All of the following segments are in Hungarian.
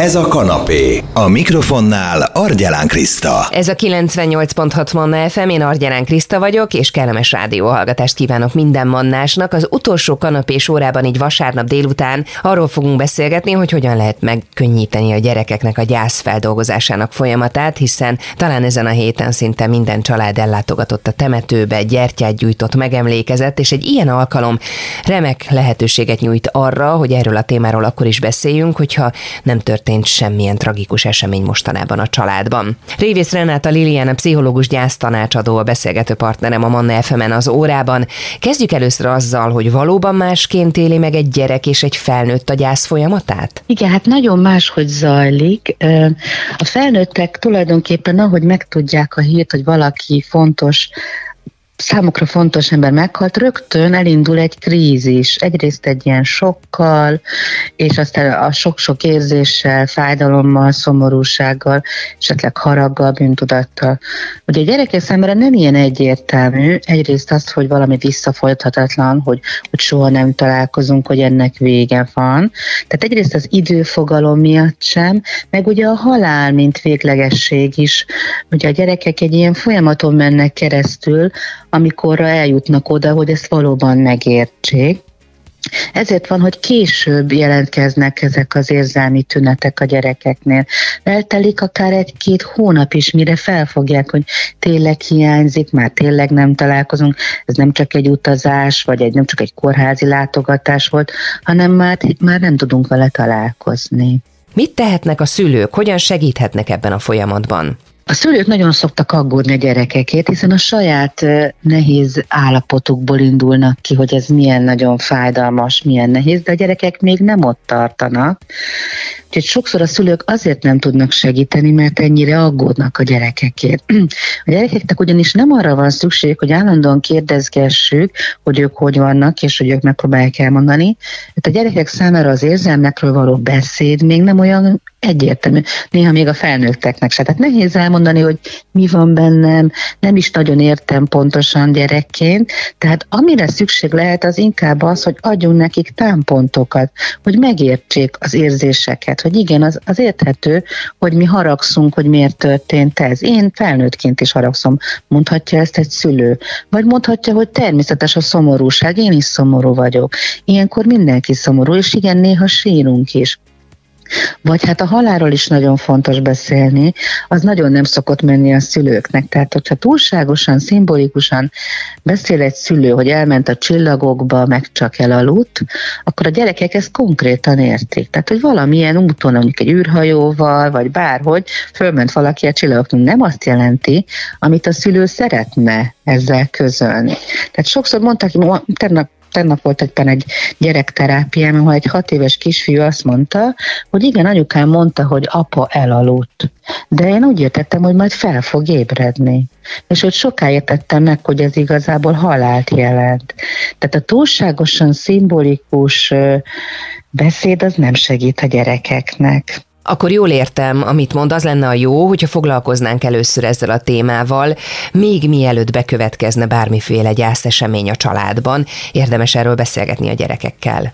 Ez a kanapé. A mikrofonnál Argyelán Kriszta. Ez a 98.6 Manna FM, én Argyelán Kriszta vagyok, és kellemes rádióhallgatást kívánok minden mannásnak. Az utolsó kanapés órában, így vasárnap délután arról fogunk beszélgetni, hogy hogyan lehet megkönnyíteni a gyerekeknek a gyász feldolgozásának folyamatát, hiszen talán ezen a héten szinte minden család ellátogatott a temetőbe, gyertyát gyújtott, megemlékezett, és egy ilyen alkalom remek lehetőséget nyújt arra, hogy erről a témáról akkor is beszéljünk, hogyha nem tört történt semmilyen tragikus esemény mostanában a családban. Révész Renáta Liliana, pszichológus gyásztanácsadó, a beszélgető partnerem a Manna fm az órában. Kezdjük először azzal, hogy valóban másként éli meg egy gyerek és egy felnőtt a gyász folyamatát? Igen, hát nagyon máshogy zajlik. A felnőttek tulajdonképpen, ahogy megtudják a hírt, hogy valaki fontos számukra fontos ember meghalt, rögtön elindul egy krízis. Egyrészt egy ilyen sokkal, és aztán a sok-sok érzéssel, fájdalommal, szomorúsággal, esetleg haraggal, bűntudattal. Ugye a gyerekek számára nem ilyen egyértelmű, egyrészt az, hogy valami visszafolythatatlan, hogy, hogy soha nem találkozunk, hogy ennek vége van. Tehát egyrészt az időfogalom miatt sem, meg ugye a halál, mint véglegesség is. Ugye a gyerekek egy ilyen folyamaton mennek keresztül, amikor eljutnak oda, hogy ezt valóban megértsék. Ezért van, hogy később jelentkeznek ezek az érzelmi tünetek a gyerekeknél. Eltelik akár egy-két hónap is, mire felfogják, hogy tényleg hiányzik, már tényleg nem találkozunk, ez nem csak egy utazás, vagy egy, nem csak egy kórházi látogatás volt, hanem már, már nem tudunk vele találkozni. Mit tehetnek a szülők, hogyan segíthetnek ebben a folyamatban? A szülők nagyon szoktak aggódni a gyerekekért, hiszen a saját nehéz állapotukból indulnak ki, hogy ez milyen nagyon fájdalmas, milyen nehéz, de a gyerekek még nem ott tartanak. Úgyhogy sokszor a szülők azért nem tudnak segíteni, mert ennyire aggódnak a gyerekekért. A gyerekeknek ugyanis nem arra van szükség, hogy állandóan kérdezgessük, hogy ők hogy vannak, és hogy ők megpróbálják elmondani. Hát a gyerekek számára az érzelmekről való beszéd még nem olyan egyértelmű. Néha még a felnőtteknek se. Tehát nehéz elmondani, hogy mi van bennem, nem is nagyon értem pontosan gyerekként. Tehát amire szükség lehet, az inkább az, hogy adjunk nekik támpontokat, hogy megértsék az érzéseket, hogy igen, az, az érthető, hogy mi haragszunk, hogy miért történt ez. Én felnőttként is haragszom, mondhatja ezt egy szülő. Vagy mondhatja, hogy természetes a szomorúság, én is szomorú vagyok. Ilyenkor mindenki szomorú, és igen, néha sírunk is. Vagy hát a halálról is nagyon fontos beszélni, az nagyon nem szokott menni a szülőknek. Tehát, hogyha túlságosan, szimbolikusan beszél egy szülő, hogy elment a csillagokba, meg csak elaludt, akkor a gyerekek ezt konkrétan értik. Tehát, hogy valamilyen úton, mondjuk egy űrhajóval, vagy bárhogy, fölment valaki a csillagoknak, nem azt jelenti, amit a szülő szeretne ezzel közölni. Tehát sokszor mondták, tegnap tegnap volt egyben egy gyerekterápiám, ahol egy hat éves kisfiú azt mondta, hogy igen, anyukám mondta, hogy apa elaludt. De én úgy értettem, hogy majd fel fog ébredni. És hogy sokáig tettem meg, hogy ez igazából halált jelent. Tehát a túlságosan szimbolikus beszéd az nem segít a gyerekeknek. Akkor jól értem, amit mond, az lenne a jó, hogyha foglalkoznánk először ezzel a témával, még mielőtt bekövetkezne bármiféle gyászesemény a családban, érdemes erről beszélgetni a gyerekekkel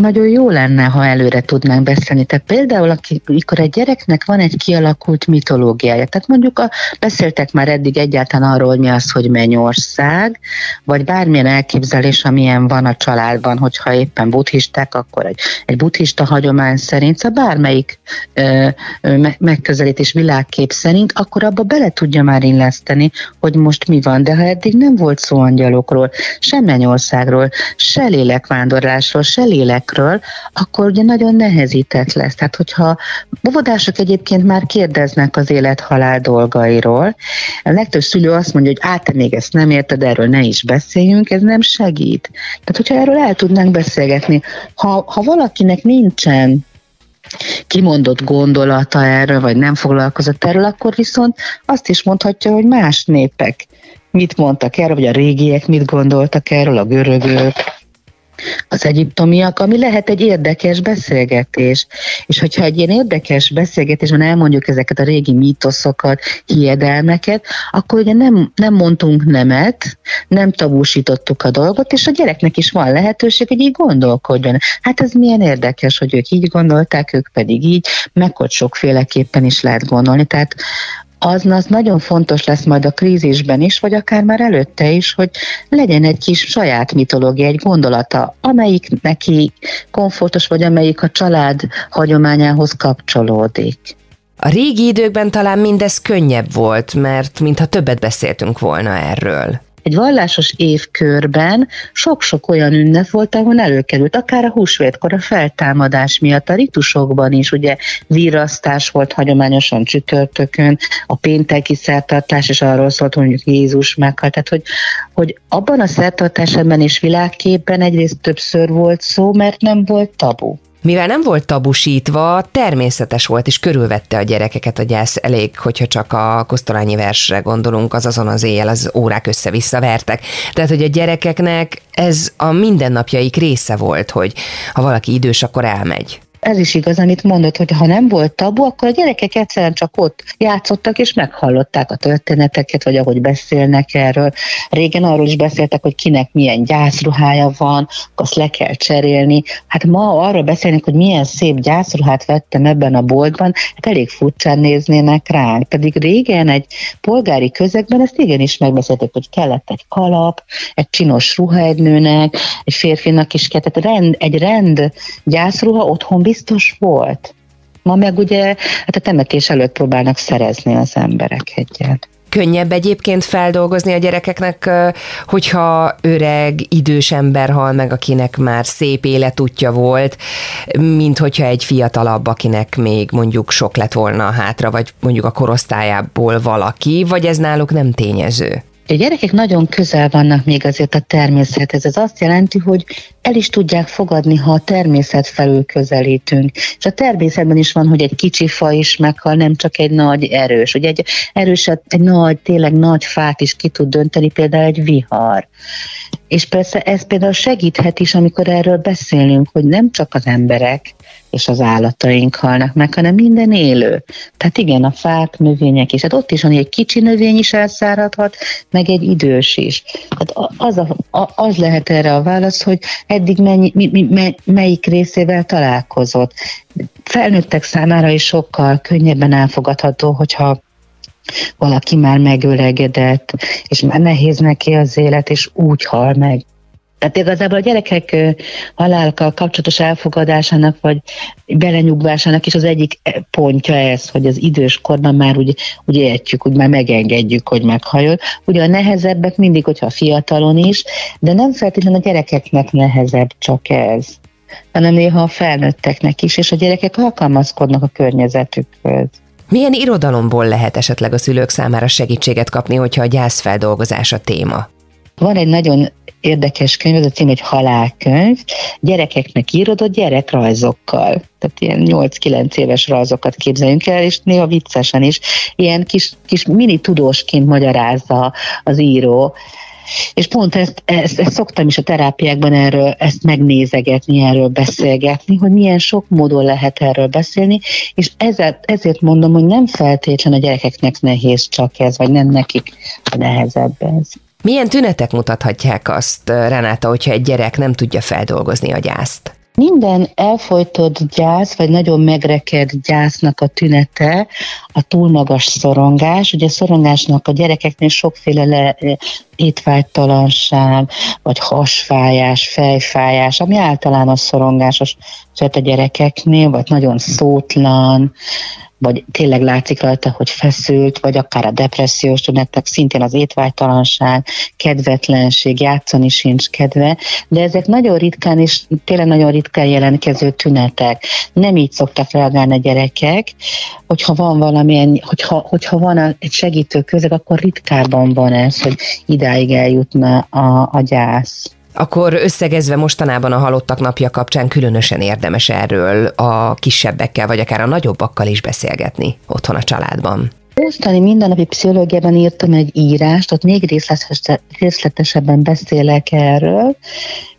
nagyon jó lenne, ha előre tudnánk beszélni. Tehát például, amikor egy gyereknek van egy kialakult mitológiája, tehát mondjuk a, beszéltek már eddig egyáltalán arról, hogy mi az, hogy mennyország, vagy bármilyen elképzelés, amilyen van a családban, hogyha éppen buddhisták, akkor egy, egy buddhista hagyomány szerint, szóval bármelyik ö, ö, megközelítés világkép szerint, akkor abba bele tudja már illeszteni, hogy most mi van. De ha eddig nem volt szó angyalokról, sem mennyországról, se lélekvándorlásról, se lélek gyerekekről, akkor ugye nagyon nehezített lesz. Tehát, hogyha óvodások egyébként már kérdeznek az élet-halál dolgairól, a legtöbb szülő azt mondja, hogy át, még ezt nem érted, erről ne is beszéljünk, ez nem segít. Tehát, hogyha erről el tudnánk beszélgetni, ha, ha valakinek nincsen kimondott gondolata erről, vagy nem foglalkozott erről, akkor viszont azt is mondhatja, hogy más népek mit mondtak erről, vagy a régiek mit gondoltak erről, a görögök, az egyiptomiak, ami lehet egy érdekes beszélgetés. És hogyha egy ilyen érdekes beszélgetésben elmondjuk ezeket a régi mítoszokat, hiedelmeket, akkor ugye nem, nem mondtunk nemet, nem tabúsítottuk a dolgot, és a gyereknek is van lehetőség, hogy így gondolkodjon. Hát ez milyen érdekes, hogy ők így gondolták, ők pedig így, meg hogy sokféleképpen is lehet gondolni. Tehát az, az nagyon fontos lesz majd a krízisben is, vagy akár már előtte is, hogy legyen egy kis saját mitológia, egy gondolata, amelyik neki komfortos, vagy amelyik a család hagyományához kapcsolódik. A régi időkben talán mindez könnyebb volt, mert mintha többet beszéltünk volna erről egy vallásos évkörben sok-sok olyan ünnep volt, ahol előkerült, akár a húsvétkor, a feltámadás miatt, a ritusokban is, ugye virasztás volt hagyományosan csütörtökön, a pénteki szertartás, és arról szólt, hogy Jézus meghalt. Tehát, hogy, hogy abban a szertartásban és világképpen egyrészt többször volt szó, mert nem volt tabu. Mivel nem volt tabusítva, természetes volt, és körülvette a gyerekeket a gyász elég, hogyha csak a kosztolányi versre gondolunk, az azon az éjjel az órák össze-vissza vertek. Tehát, hogy a gyerekeknek ez a mindennapjaik része volt, hogy ha valaki idős, akkor elmegy ez is igaz, amit mondott, hogy ha nem volt tabu, akkor a gyerekek egyszerűen csak ott játszottak, és meghallották a történeteket, vagy ahogy beszélnek erről. Régen arról is beszéltek, hogy kinek milyen gyászruhája van, azt le kell cserélni. Hát ma arra beszélnek, hogy milyen szép gyászruhát vettem ebben a boltban, hát elég furcsán néznének ránk. Pedig régen egy polgári közegben ezt igenis megbeszélték, hogy kellett egy kalap, egy csinos ruha egy nőnek, egy férfinak is kellett, rend, egy rend gyászruha otthon biztos volt. Ma meg ugye hát a temetés előtt próbálnak szerezni az emberek egyet könnyebb egyébként feldolgozni a gyerekeknek, hogyha öreg, idős ember hal meg, akinek már szép életútja volt, mint hogyha egy fiatalabb, akinek még mondjuk sok lett volna hátra, vagy mondjuk a korosztályából valaki, vagy ez náluk nem tényező? A gyerekek nagyon közel vannak még azért a természethez. Ez azt jelenti, hogy el is tudják fogadni, ha a természet felül közelítünk. És a természetben is van, hogy egy kicsi fa is meghal, nem csak egy nagy erős. Ugye egy erős, egy nagy, tényleg nagy fát is ki tud dönteni, például egy vihar. És persze ez például segíthet is, amikor erről beszélünk, hogy nem csak az emberek és az állataink halnak meg, hanem minden élő. Tehát igen, a fák, növények is. Hát ott is van, hogy egy kicsi növény is elszáradhat, meg egy idős is. Hát az, a, az lehet erre a válasz, hogy eddig mennyi, mi, mi, melyik részével találkozott. Felnőttek számára is sokkal könnyebben elfogadható, hogyha valaki már megöregedett, és már nehéz neki az élet, és úgy hal meg. Tehát igazából a gyerekek halálokkal kapcsolatos elfogadásának, vagy belenyugvásának is az egyik pontja ez, hogy az idős korban már úgy, úgy értjük, úgy már megengedjük, hogy meghajol. Ugye a nehezebbek mindig, hogyha fiatalon is, de nem feltétlenül a gyerekeknek nehezebb csak ez hanem néha a felnőtteknek is, és a gyerekek alkalmazkodnak a környezetükhöz. Milyen irodalomból lehet esetleg a szülők számára segítséget kapni, hogyha a gyászfeldolgozás a téma? Van egy nagyon érdekes könyv, ez a cím, hogy halálkönyv, gyerekeknek írodott gyerekrajzokkal. Tehát ilyen 8-9 éves rajzokat képzeljünk el, és néha viccesen is. Ilyen kis, kis mini tudósként magyarázza az író és pont ezt, ezt, ezt szoktam is a terápiákban erről, ezt megnézegetni, erről beszélgetni, hogy milyen sok módon lehet erről beszélni, és ezért, ezért mondom, hogy nem feltétlenül a gyerekeknek nehéz csak ez, vagy nem nekik a nehezebb ez. Milyen tünetek mutathatják azt, Renáta, hogyha egy gyerek nem tudja feldolgozni a gyászt? Minden elfolytott gyász, vagy nagyon megrekedt gyásznak a tünete a túl magas szorongás. Ugye szorongásnak a gyerekeknél sokféle le, étvágytalanság, vagy hasfájás, fejfájás, ami általános szorongásos a gyerekeknél, vagy nagyon szótlan, vagy tényleg látszik rajta, hogy feszült, vagy akár a depressziós tünetek, szintén az étvágytalanság, kedvetlenség, játszani sincs kedve, de ezek nagyon ritkán és tényleg nagyon ritkán jelentkező tünetek. Nem így szoktak reagálni a gyerekek, hogyha van valamilyen, hogyha, hogyha van egy segítő közeg, akkor ritkában van ez, hogy idáig eljutna a, a gyász. Akkor összegezve mostanában a halottak napja kapcsán különösen érdemes erről a kisebbekkel, vagy akár a nagyobbakkal is beszélgetni otthon a családban. Mostani mindennapi pszichológiában írtam egy írást, ott még részletesebben beszélek erről,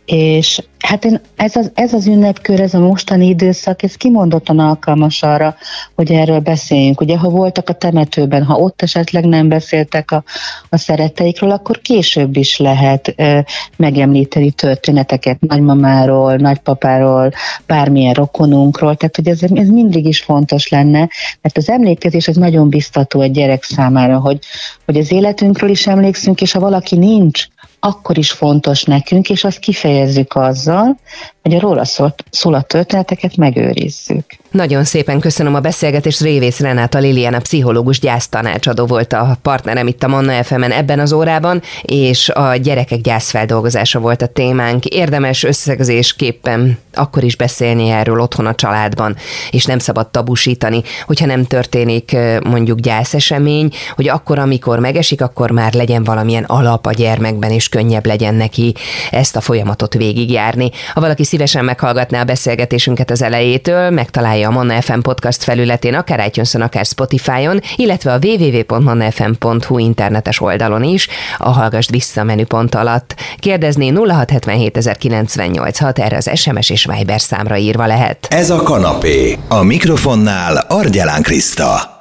és hát én, ez, az, ez az ünnepkör, ez a mostani időszak, ez kimondottan alkalmas arra, hogy erről beszéljünk. Ugye, ha voltak a temetőben, ha ott esetleg nem beszéltek a, a szeretteikről, akkor később is lehet e, megemlíteni történeteket nagymamáról, nagypapáról, bármilyen rokonunkról, tehát hogy ez, ez mindig is fontos lenne, mert az emlékezés az nagyon biztató egy gyerek számára, hogy, hogy az életünkről is emlékszünk, és ha valaki nincs, akkor is fontos nekünk, és azt kifejezzük azzal, hogy a róla szólt, szól történeteket megőrizzük. Nagyon szépen köszönöm a beszélgetést. Révész Renáta Liliana, pszichológus gyásztanácsadó volt a partnerem itt a Manna fm ebben az órában, és a gyerekek gyászfeldolgozása volt a témánk. Érdemes összegzésképpen akkor is beszélni erről otthon a családban, és nem szabad tabusítani, hogyha nem történik mondjuk gyászesemény, hogy akkor, amikor megesik, akkor már legyen valamilyen alap a gyermekben, és könnyebb legyen neki ezt a folyamatot végigjárni. Ha valaki szívesen meghallgatná a beszélgetésünket az elejétől, megtalálja a Manna FM podcast felületén, akár itunes akár Spotify-on, illetve a www.mannafm.hu internetes oldalon is, a Hallgasd vissza menüpont alatt. Kérdezni 0677 erre az SMS és Viber számra írva lehet. Ez a kanapé. A mikrofonnál Argyelán Kriszta.